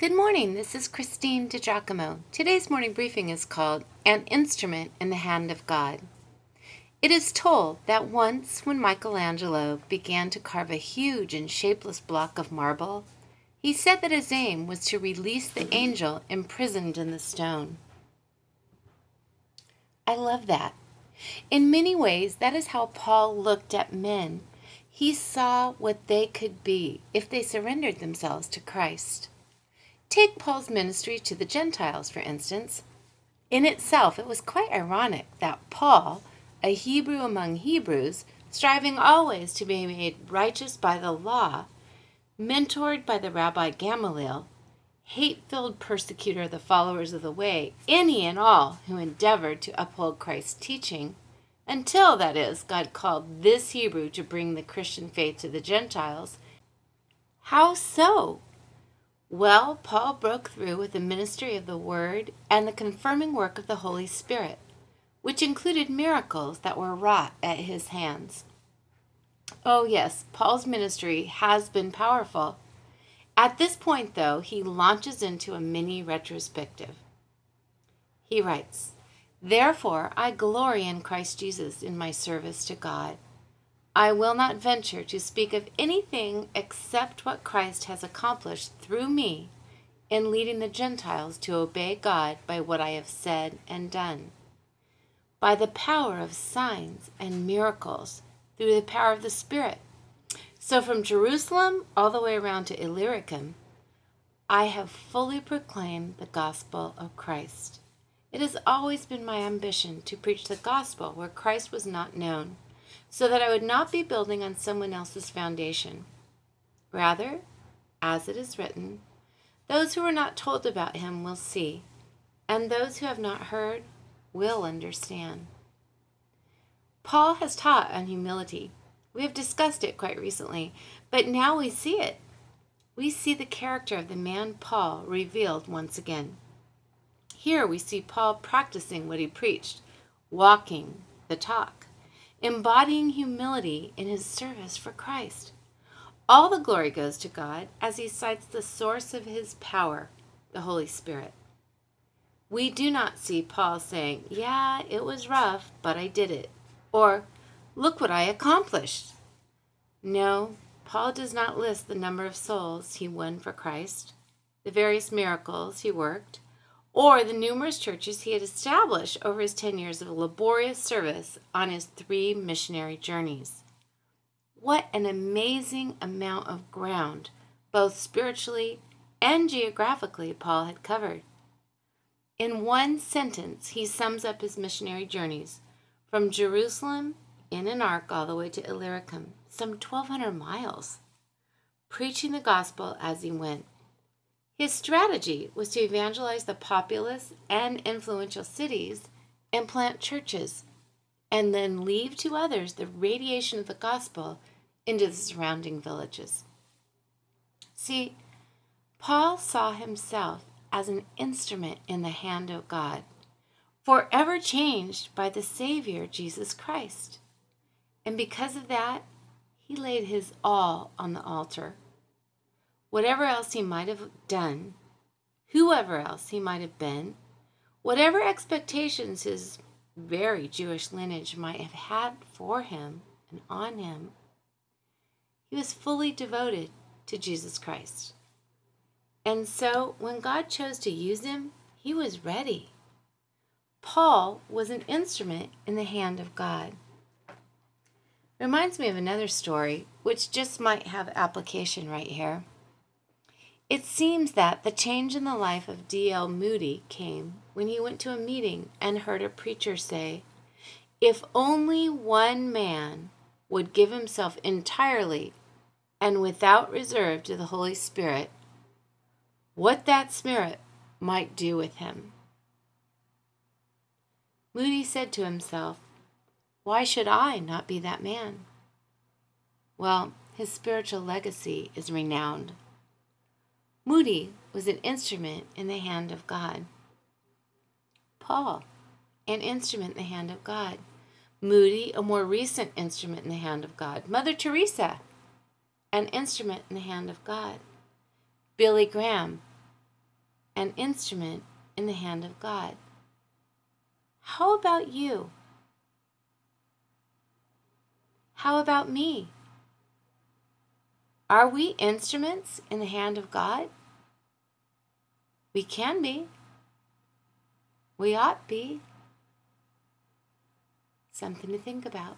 Good morning. This is Christine DiGiacomo. Today's morning briefing is called An Instrument in the Hand of God. It is told that once when Michelangelo began to carve a huge and shapeless block of marble, he said that his aim was to release the angel imprisoned in the stone. I love that. In many ways, that is how Paul looked at men. He saw what they could be if they surrendered themselves to Christ. Take Paul's ministry to the Gentiles, for instance. In itself, it was quite ironic that Paul, a Hebrew among Hebrews, striving always to be made righteous by the law, mentored by the Rabbi Gamaliel, hate filled persecutor of the followers of the way, any and all who endeavored to uphold Christ's teaching, until, that is, God called this Hebrew to bring the Christian faith to the Gentiles. How so? Well, Paul broke through with the ministry of the Word and the confirming work of the Holy Spirit, which included miracles that were wrought at his hands. Oh, yes, Paul's ministry has been powerful. At this point, though, he launches into a mini retrospective. He writes, Therefore, I glory in Christ Jesus in my service to God I will not venture to speak of anything except what Christ has accomplished through me in leading the Gentiles to obey God by what I have said and done. By the power of signs and miracles, through the power of the Spirit. So from Jerusalem all the way around to Illyricum, I have fully proclaimed the gospel of Christ. It has always been my ambition to preach the gospel where Christ was not known so that I would not be building on someone else's foundation. Rather, as it is written, those who are not told about him will see, and those who have not heard will understand. Paul has taught on humility. We have discussed it quite recently, but now we see it. We see the character of the man Paul revealed once again. Here we see Paul practicing what he preached, walking the talk embodying humility in his service for Christ. All the glory goes to God as he cites the source of his power, the Holy Spirit. We do not see Paul saying, Yeah, it was rough, but I did it, or Look what I accomplished. No, Paul does not list the number of souls he won for Christ, the various miracles he worked, or the numerous churches he had established over his 10 years of laborious service on his three missionary journeys. What an amazing amount of ground, both spiritually and geographically, Paul had covered. In one sentence, he sums up his missionary journeys from Jerusalem in an arc all the way to Illyricum, some 1,200 miles, preaching the gospel as he went. His strategy was to evangelize the populous and influential cities and plant churches, and then leave to others the radiation of the gospel into the surrounding villages. See, Paul saw himself as an instrument in the hand of God, forever changed by the Savior Jesus Christ. And because of that, he laid his all on the altar whatever else he might have done, whoever else he might have been, whatever expectations his very Jewish lineage might have had for him and on him, he was fully devoted to Jesus Christ. And so when God chose to use him, he was ready. Paul was an instrument in the hand of God. Reminds me of another story, which just might have application right here. It seems that the change in the life of D.L. Moody came when he went to a meeting and heard a preacher say, If only one man would give himself entirely and without reserve to the Holy Spirit, what that Spirit might do with him. Moody said to himself, Why should I not be that man? Well, his spiritual legacy is renowned. Moody was an instrument in the hand of God. Paul, an instrument in the hand of God. Moody, a more recent instrument in the hand of God. Mother Teresa, an instrument in the hand of God. Billy Graham, an instrument in the hand of God. How about you? How about me? Are we instruments in the hand of God? We can be. We ought be. Something to think about.